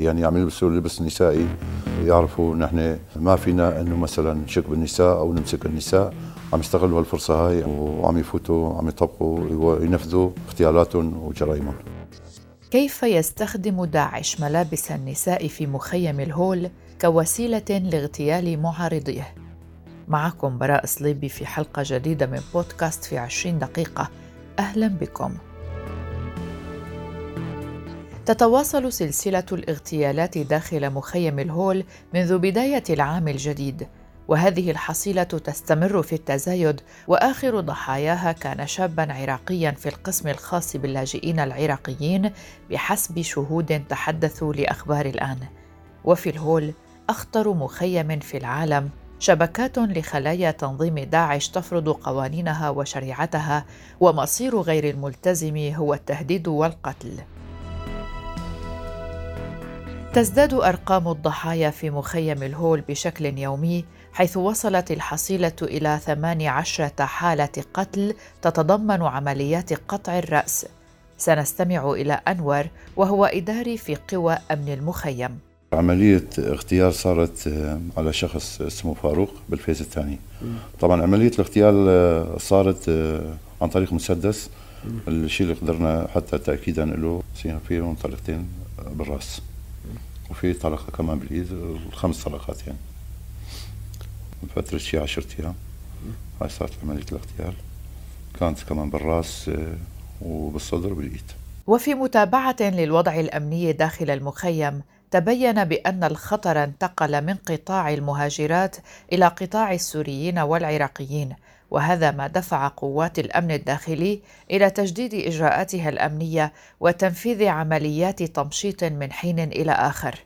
يعني عم يلبسوا اللبس النسائي يعرفوا نحن ما فينا إنه مثلا نشك بالنساء أو نمسك النساء. عم يستغلوا هالفرصة هاي وعم يفوتوا عم يطبقوا وينفذوا اغتيالاتهم وجرائمهم. كيف يستخدم داعش ملابس النساء في مخيم الهول كوسيلة لاغتيال معارضيه؟ معكم براء صليبي في حلقة جديدة من بودكاست في عشرين دقيقة. أهلا بكم. تتواصل سلسلة الاغتيالات داخل مخيم الهول منذ بداية العام الجديد، وهذه الحصيلة تستمر في التزايد، وآخر ضحاياها كان شابا عراقيا في القسم الخاص باللاجئين العراقيين بحسب شهود تحدثوا لأخبار الآن. وفي الهول أخطر مخيم في العالم شبكات لخلايا تنظيم داعش تفرض قوانينها وشريعتها ومصير غير الملتزم هو التهديد والقتل تزداد أرقام الضحايا في مخيم الهول بشكل يومي حيث وصلت الحصيلة إلى 18 حالة قتل تتضمن عمليات قطع الرأس. سنستمع إلى أنور وهو إداري في قوى أمن المخيم. عملية اغتيال صارت آه، على شخص اسمه فاروق بالفيز الثاني. طبعا عملية الاغتيال آه، صارت آه، عن طريق مسدس. الشيء اللي قدرنا حتى تأكيدا له فيه طلقتين بالرأس. وفي طلقة كمان بالإيد خمس طلقات يعني. فترة شي عشرة أيام. هاي صارت عملية الاغتيال. كانت كمان بالراس آه، وبالصدر وبالإيد. وفي متابعة للوضع الأمني داخل المخيم تبين بأن الخطر انتقل من قطاع المهاجرات إلى قطاع السوريين والعراقيين وهذا ما دفع قوات الأمن الداخلي إلى تجديد إجراءاتها الأمنية وتنفيذ عمليات تمشيط من حين إلى آخر.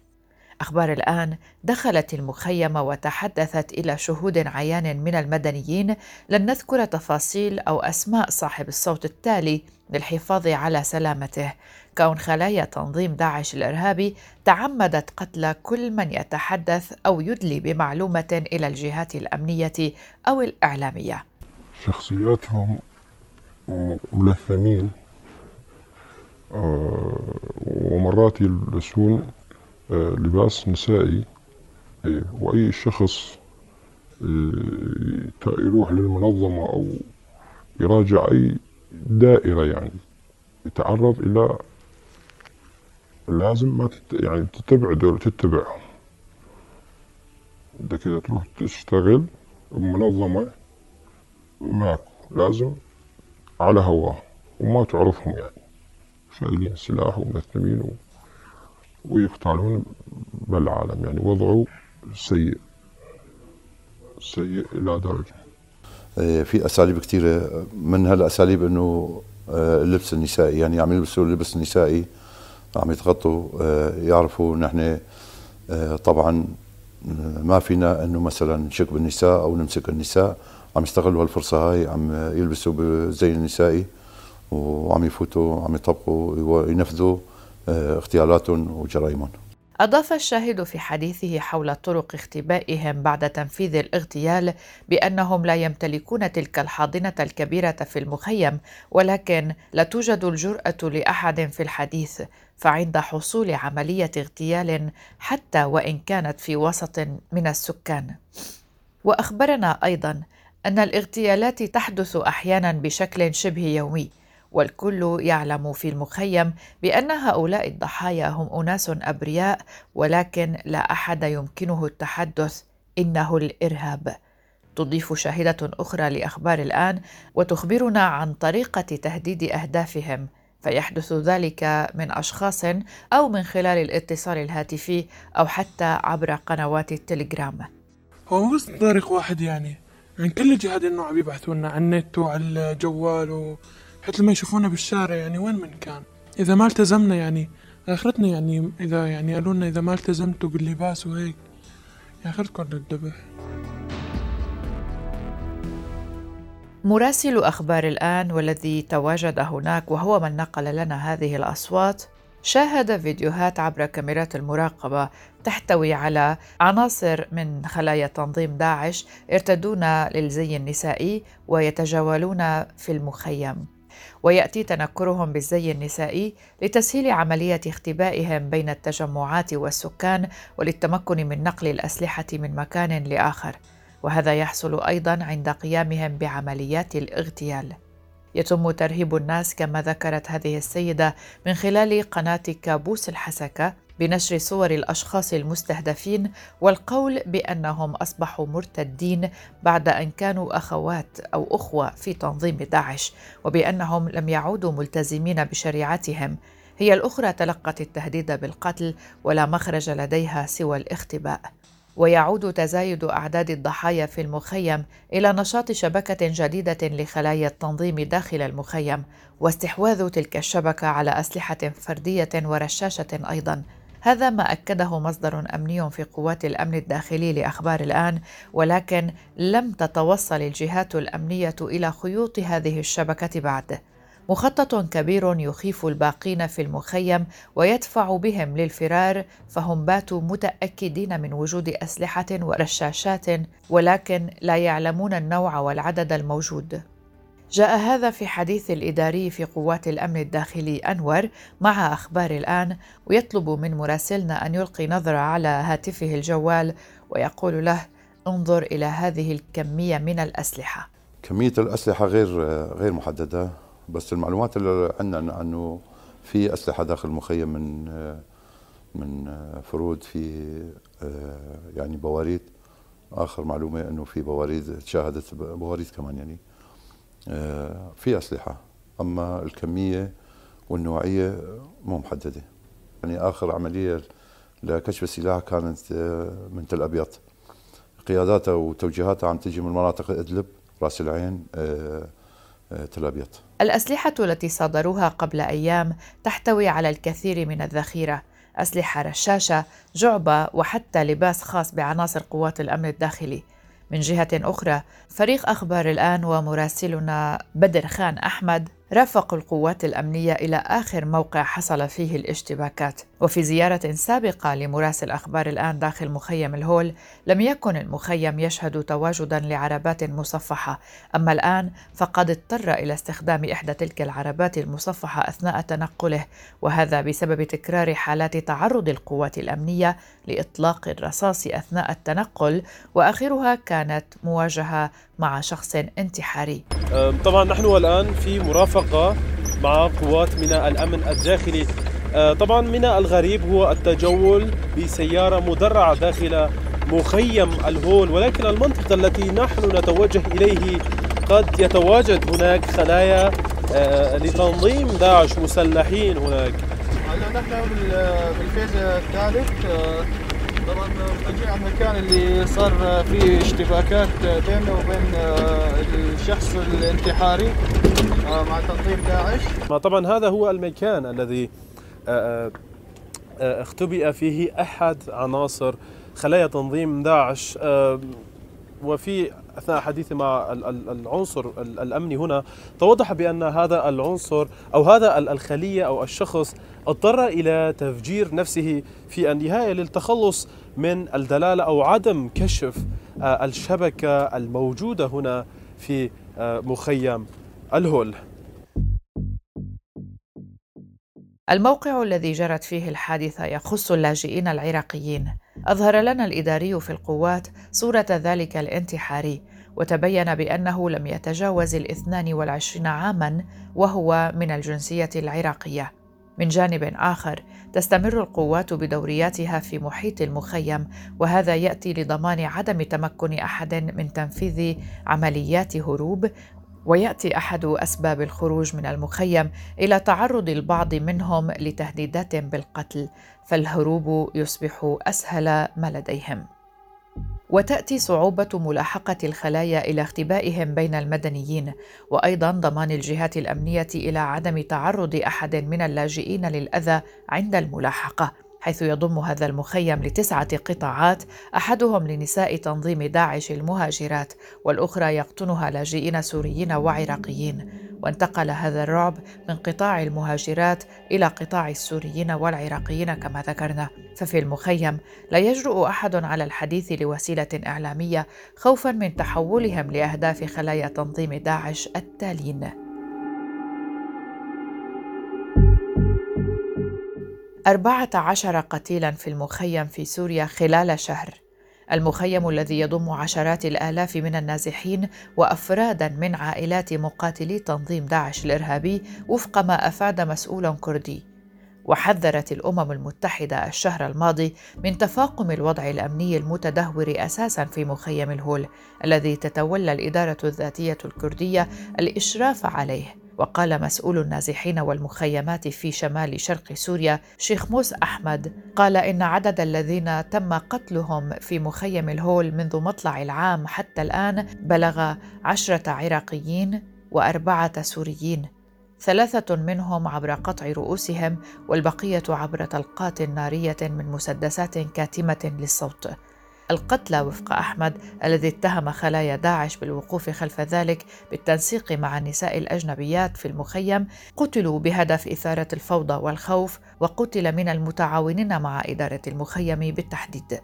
أخبار الآن دخلت المخيم وتحدثت إلى شهود عيان من المدنيين. لن نذكر تفاصيل أو أسماء صاحب الصوت التالي للحفاظ على سلامته. كون خلايا تنظيم داعش الإرهابي تعمدت قتل كل من يتحدث أو يدلي بمعلومة إلى الجهات الأمنية أو الإعلامية. شخصياتهم ملثمين آه، ومرات يلبسون آه، لباس نسائي إيه، وأي شخص آه، يروح للمنظمة أو يراجع أي دائرة يعني يتعرض إلى لازم ما تت... يعني تتبع دول تتبعهم انت كده تروح تشتغل بمنظمة معك لازم على هواه وما تعرفهم يعني. شايلين سلاح ومنثمين و... ويقتالون بالعالم يعني وضعه سيء سيء إلى درجة. إيه، في أساليب كثيرة من هالأساليب أنه آه، اللبس النسائي يعني عم يلبسوا اللبس النسائي عم يتغطوا آه، يعرفوا نحن آه، طبعا ما فينا إنه مثلا نشك بالنساء أو نمسك النساء. عم يستغلوا هالفرصة هاي عم يلبسوا بزي النسائي وعم يفوتوا عم يطبقوا وينفذوا اغتيالاتهم وجرائمهم. أضاف الشاهد في حديثه حول طرق اختبائهم بعد تنفيذ الاغتيال بأنهم لا يمتلكون تلك الحاضنة الكبيرة في المخيم ولكن لا توجد الجرأة لأحد في الحديث فعند حصول عملية اغتيال حتى وإن كانت في وسط من السكان. وأخبرنا أيضا أن الاغتيالات تحدث أحيانا بشكل شبه يومي. والكل يعلم في المخيم بأن هؤلاء الضحايا هم أناس أبرياء ولكن لا أحد يمكنه التحدث إنه الإرهاب. تضيف شاهدة أخرى لأخبار الآن وتخبرنا عن طريقة تهديد أهدافهم. فيحدث ذلك من أشخاص أو من خلال الاتصال الهاتفي أو حتى عبر قنوات التليجرام. هو مو بس طريق واحد يعني. من كل الجهات إنه عم يبحثوا لنا عن النت وعلى الجوال و... حتى لما يشوفونا بالشارع يعني وين من كان؟ إذا ما التزمنا يعني آخرتنا يعني إذا يعني قالوا لنا إذا ما التزمتوا باللباس وهيك آخرتكم للذبح. مراسل أخبار الآن والذي تواجد هناك وهو من نقل لنا هذه الأصوات شاهد فيديوهات عبر كاميرات المراقبة تحتوي على عناصر من خلايا تنظيم داعش يرتدون للزي النسائي ويتجولون في المخيم. ويأتي تنكرهم بالزي النسائي لتسهيل عملية اختبائهم بين التجمعات والسكان وللتمكن من نقل الأسلحة من مكان لآخر. وهذا يحصل أيضا عند قيامهم بعمليات الاغتيال. يتم ترهيب الناس كما ذكرت هذه السيدة من خلال قناة كابوس الحسكة بنشر صور الأشخاص المستهدفين والقول بأنهم أصبحوا مرتدين بعد أن كانوا أخوات أو أخوة في تنظيم داعش وبأنهم لم يعودوا ملتزمين بشريعتهم. هي الأخرى تلقت التهديد بالقتل ولا مخرج لديها سوى الاختباء. ويعود تزايد أعداد الضحايا في المخيم إلى نشاط شبكة جديدة لخلايا التنظيم داخل المخيم واستحواذ تلك الشبكة على أسلحة فردية ورشاشة أيضا. هذا ما أكده مصدر أمني في قوات الأمن الداخلي لأخبار الآن ولكن لم تتوصل الجهات الأمنية إلى خيوط هذه الشبكة بعد. مخطط كبير يخيف الباقين في المخيم ويدفع بهم للفرار فهم باتوا متأكدين من وجود أسلحة ورشاشات ولكن لا يعلمون النوع والعدد الموجود. جاء هذا في حديث الإداري في قوات الأمن الداخلي أنور مع أخبار الآن ويطلب من مراسلنا أن يلقي نظرة على هاتفه الجوال ويقول له انظر إلى هذه الكمية من الأسلحة. كمية الأسلحة غير غير محددة بس المعلومات اللي عندنا أنه في أسلحة داخل المخيم من من فرود في يعني بواريد. آخر معلومة أنه في بواريد تشاهدت بواريد كمان يعني. في أسلحة أما الكمية والنوعية مو محددة. يعني آخر عملية لكشف السلاح كانت آه، من تل أبيض. قياداتها وتوجيهاتها عم تجي من مناطق إدلب رأس العين آه، تل أبيض. الأسلحة التي صادروها قبل أيام تحتوي على الكثير من الذخيرة. أسلحة رشاشة جعبة وحتى لباس خاص بعناصر قوات الأمن الداخلي. من جهة أخرى فريق أخبار الآن ومراسلنا بدر خان أحمد. رافقوا القوات الأمنية إلى آخر موقع حصل فيه الاشتباكات. وفي زيارة سابقة لمراسل أخبار الآن داخل مخيم الهول لم يكن المخيم يشهد تواجدا لعربات مصفحة. أما الآن فقد اضطر إلى استخدام إحدى تلك العربات المصفحة أثناء تنقله وهذا بسبب تكرار حالات تعرض القوات الأمنية لإطلاق الرصاص أثناء التنقل. وآخرها كانت مواجهة مع شخص انتحاري. طبعا نحن الآن في مرافقة مع قوات من الأمن الداخلي. طبعا من الغريب هو التجول بسيارة مدرعة داخل مخيم الهول ولكن المنطقة التي نحن نتوجه إليه قد يتواجد هناك خلايا لتنظيم داعش مسلحين هناك. هلا نحن بالفيز الثالث طبعا المكان اللي صار فيه اشتباكات بينه وبين آه، الشخص الانتحاري آه، مع تنظيم داعش. طبعا هذا هو المكان الذي آه، اختبئ فيه أحد عناصر خلايا تنظيم داعش. وفي أثناء حديثي مع العنصر الأمني هنا توضح بأن هذا العنصر أو هذا الخلية أو الشخص اضطر إلى تفجير نفسه في النهاية للتخلص من الدلالة أو عدم كشف آه، الشبكة الموجودة هنا في آه، مخيم الهول. الموقع الذي جرت فيه الحادثة يخص اللاجئين العراقيين. أظهر لنا الإداري في القوات صورة ذلك الانتحاري وتبين بأنه لم يتجاوز الاثنان والعشرين عاماً وهو من الجنسية العراقية. من جانب آخر تستمر القوات بدورياتها في محيط المخيم وهذا يأتي لضمان عدم تمكن أحد من تنفيذ عمليات هروب ويأتي أحد أسباب الخروج من المخيم إلى تعرض البعض منهم لتهديدات بالقتل فالهروب يصبح أسهل ما لديهم. وتأتي صعوبة ملاحقة الخلايا إلى اختبائهم بين المدنيين وأيضا ضمان الجهات الأمنية إلى عدم تعرض أحد من اللاجئين للأذى عند الملاحقة حيث يضم هذا المخيم لتسعة قطاعات أحدهم لنساء تنظيم داعش المهاجرات والأخرى يقطنها لاجئين سوريين وعراقيين. وانتقل هذا الرعب من قطاع المهاجرات إلى قطاع السوريين والعراقيين كما ذكرنا. ففي المخيم لا يجرؤ أحد على الحديث لوسيلة إعلامية خوفا من تحولهم لأهداف خلايا تنظيم داعش التالين. أربعة عشر قتيلا في المخيم في سوريا خلال شهر. المخيم الذي يضم عشرات الآلاف من النازحين وأفرادا من عائلات مقاتلي تنظيم داعش الإرهابي وفق ما أفاد مسؤول كردي. وحذرت الأمم المتحدة الشهر الماضي من تفاقم الوضع الأمني المتدهور أساسا في مخيم الهول الذي تتولى الإدارة الذاتية الكردية الإشراف عليه. وقال مسؤول النازحين والمخيمات في شمال شرق سوريا شيخ موس أحمد قال إن عدد الذين تم قتلهم في مخيم الهول منذ مطلع العام حتى الآن بلغ عشرة عراقيين وأربعة سوريين ثلاثة منهم عبر قطع رؤوسهم والبقية عبر طلقات نارية من مسدسات كاتمة للصوت. القتلى وفق أحمد الذي اتهم خلايا داعش بالوقوف خلف ذلك بالتنسيق مع النساء الأجنبيات في المخيم قتلوا بهدف إثارة الفوضى والخوف وقتل من المتعاونين مع إدارة المخيم بالتحديد.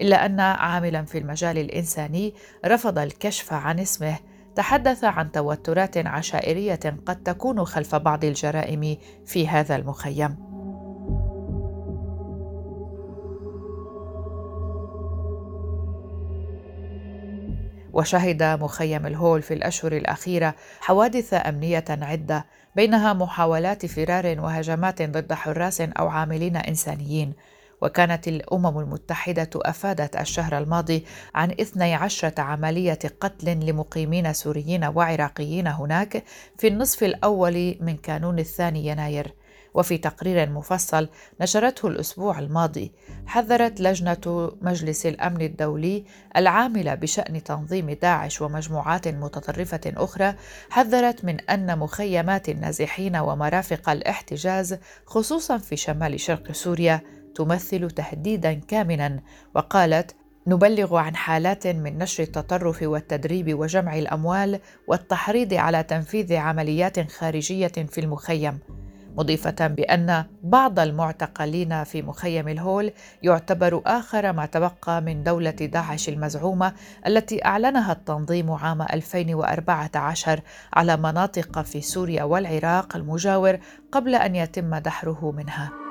إلا أن عاملا في المجال الإنساني رفض الكشف عن اسمه تحدث عن توترات عشائرية قد تكون خلف بعض الجرائم في هذا المخيم وشهد مخيم الهول في الأشهر الأخيرة حوادث أمنية عدة بينها محاولات فرار وهجمات ضد حراس أو عاملين إنسانيين. وكانت الأمم المتحدة أفادت الشهر الماضي عن 12 عملية قتل لمقيمين سوريين وعراقيين هناك في النصف الأول من كانون الثاني يناير. وفي تقرير مفصل نشرته الأسبوع الماضي حذرت لجنة مجلس الأمن الدولي العاملة بشأن تنظيم داعش ومجموعات متطرفة أخرى حذرت من أن مخيمات النازحين ومرافق الاحتجاز خصوصا في شمال شرق سوريا تمثل تهديدا كامنا. وقالت نبلغ عن حالات من نشر التطرف والتدريب وجمع الأموال والتحريض على تنفيذ عمليات خارجية في المخيم. مضيفة بأن بعض المعتقلين في مخيم الهول يعتبر آخر ما تبقى من دولة داعش المزعومة التي أعلنها التنظيم عام 2014 على مناطق في سوريا والعراق المجاور قبل أن يتم دحره منها.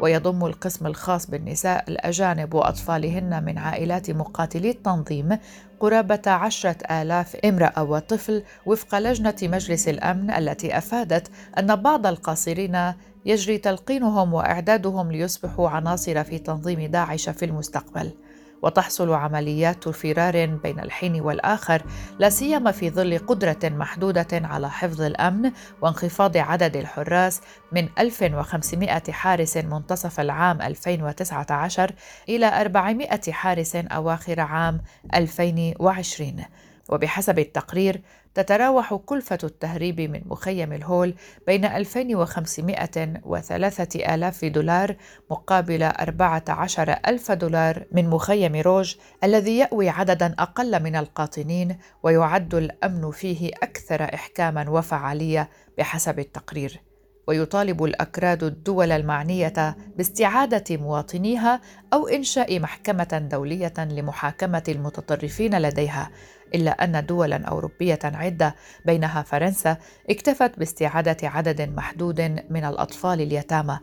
ويضم القسم الخاص بالنساء الأجانب وأطفالهن من عائلات مقاتلي التنظيم قرابة عشرة آلاف امرأة وطفل وفق لجنة مجلس الأمن التي أفادت أن بعض القاصرين يجري تلقينهم وإعدادهم ليصبحوا عناصر في تنظيم داعش في المستقبل. وتحصل عمليات فرار بين الحين والآخر لا سيما في ظل قدرة محدودة على حفظ الأمن وانخفاض عدد الحراس من 1500 حارس منتصف العام 2019 إلى 400 حارس أواخر عام 2020 وبحسب التقرير تتراوح كلفة التهريب من مخيم الهول بين 2500 و 3000 دولار مقابل 14 ألف دولار من مخيم روج الذي يأوي عددا أقل من القاطنين ويعد الأمن فيه أكثر إحكاما وفعالية بحسب التقرير. ويطالب الأكراد الدول المعنية باستعادة مواطنيها أو إنشاء محكمة دولية لمحاكمة المتطرفين لديها إلا أن دولا أوروبية عدة بينها فرنسا اكتفت باستعادة عدد محدود من الأطفال اليتامى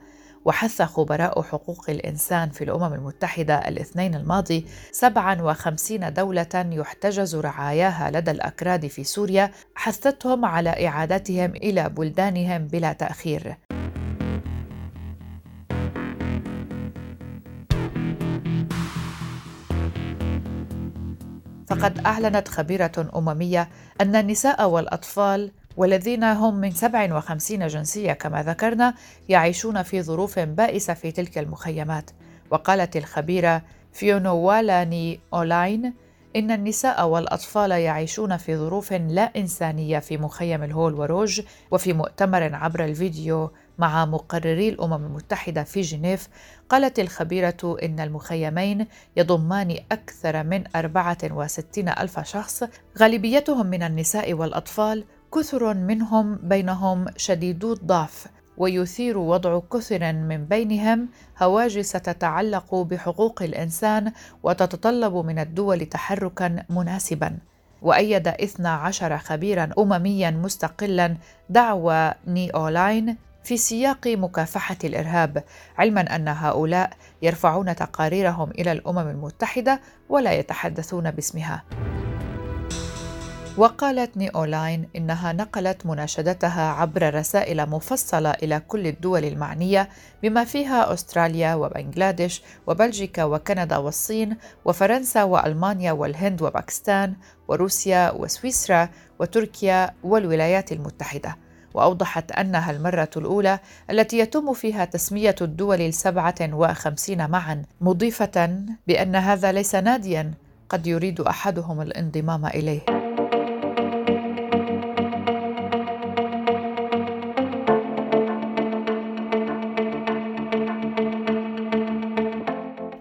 وحث خبراء حقوق الإنسان في الأمم المتحدة الاثنين الماضي 57 دولة يحتجز رعاياها لدى الأكراد في سوريا حثتهم على إعادتهم إلى بلدانهم بلا تأخير. فقد أعلنت خبيرة أممية أن النساء والأطفال والذين هم من 57 جنسية كما ذكرنا يعيشون في ظروف بائسة في تلك المخيمات. وقالت الخبيرة فيونوالاني أولاين إن النساء والأطفال يعيشون في ظروف لا إنسانية في مخيم الهول وروج وفي مؤتمر عبر الفيديو مع مقرري الأمم المتحدة في جنيف قالت الخبيرة إن المخيمين يضمان أكثر من 64 ألف شخص غالبيتهم من النساء والأطفال كثر منهم بينهم شديدو الضعف ويثير وضع كثر من بينهم هواجس تتعلق بحقوق الإنسان وتتطلب من الدول تحركا مناسبا. وأيد 12 خبيرا أمميا مستقلا دعوى نيولاين في سياق مكافحة الإرهاب علما أن هؤلاء يرفعون تقاريرهم إلى الأمم المتحدة ولا يتحدثون باسمها. وقالت نيولاين إنها نقلت مناشدتها عبر رسائل مفصلة إلى كل الدول المعنية بما فيها أستراليا وبنغلاديش وبلجيكا وكندا والصين وفرنسا وألمانيا والهند وباكستان وروسيا وسويسرا وتركيا والولايات المتحدة. وأوضحت أنها المرة الأولى التي يتم فيها تسمية الدول السبعة وخمسين معا مضيفة بأن هذا ليس ناديا قد يريد أحدهم الانضمام إليه.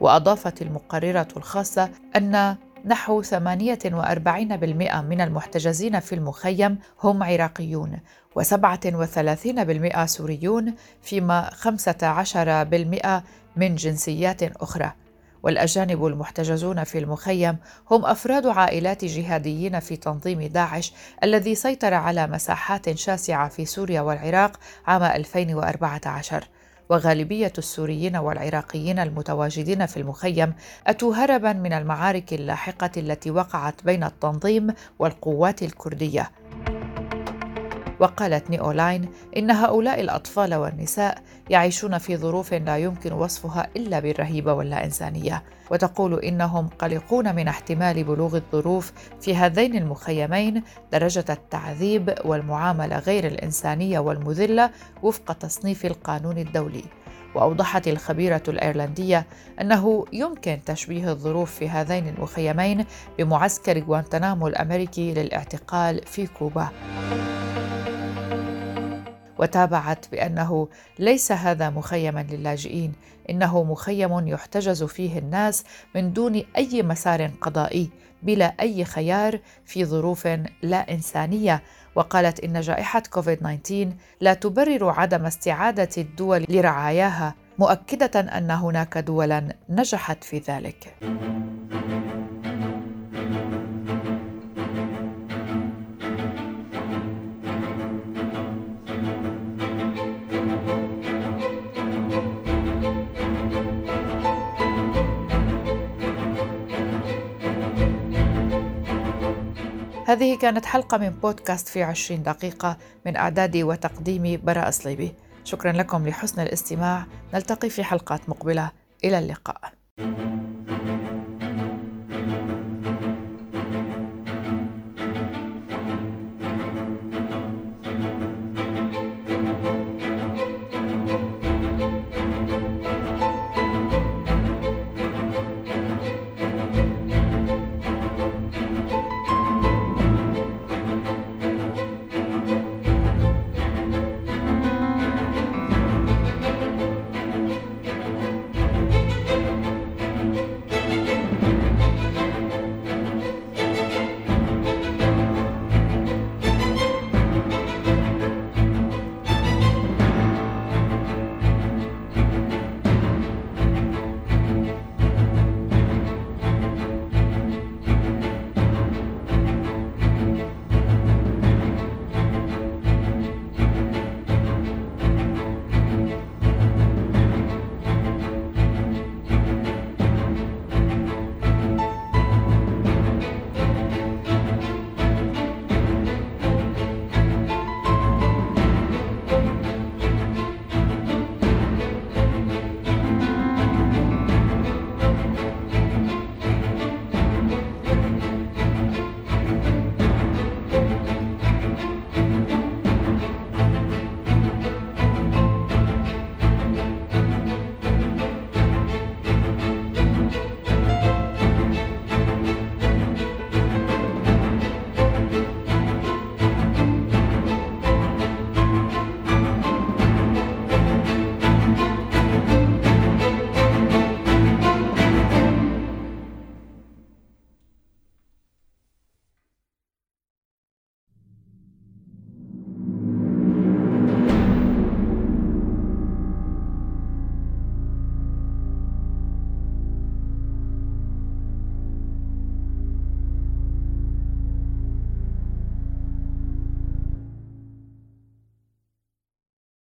وأضافت المقررة الخاصة أن نحو 48% من المحتجزين في المخيم هم عراقيون و37% سوريون فيما 15% من جنسيات أخرى. والأجانب المحتجزون في المخيم هم أفراد عائلات جهاديين في تنظيم داعش الذي سيطر على مساحات شاسعة في سوريا والعراق عام 2014 وغالبية السوريين والعراقيين المتواجدين في المخيم أتوا هربا من المعارك اللاحقة التي وقعت بين التنظيم والقوات الكردية. وقالت نيولاين إن هؤلاء الأطفال والنساء يعيشون في ظروف لا يمكن وصفها إلا بالرهيبة واللا إنسانية وتقول إنهم قلقون من احتمال بلوغ الظروف في هذين المخيمين درجة التعذيب والمعاملة غير الإنسانية والمذلة وفق تصنيف القانون الدولي. وأوضحت الخبيرة الأيرلندية أنه يمكن تشبيه الظروف في هذين المخيمين بمعسكر غوانتنامو الأمريكي للاعتقال في كوبا. وتابعت بأنه ليس هذا مخيما للاجئين إنه مخيم يحتجز فيه الناس من دون أي مسار قضائي بلا أي خيار في ظروف لا إنسانية. وقالت إن جائحة كوفيد 19 لا تبرر عدم استعادة الدول لرعاياها مؤكدة أن هناك دولا نجحت في ذلك. هذه كانت حلقة من بودكاست في عشرين دقيقة من إعدادي وتقديمي براء صليبي شكرا لكم لحسن الاستماع. نلتقي في حلقات مقبلة. إلى اللقاء.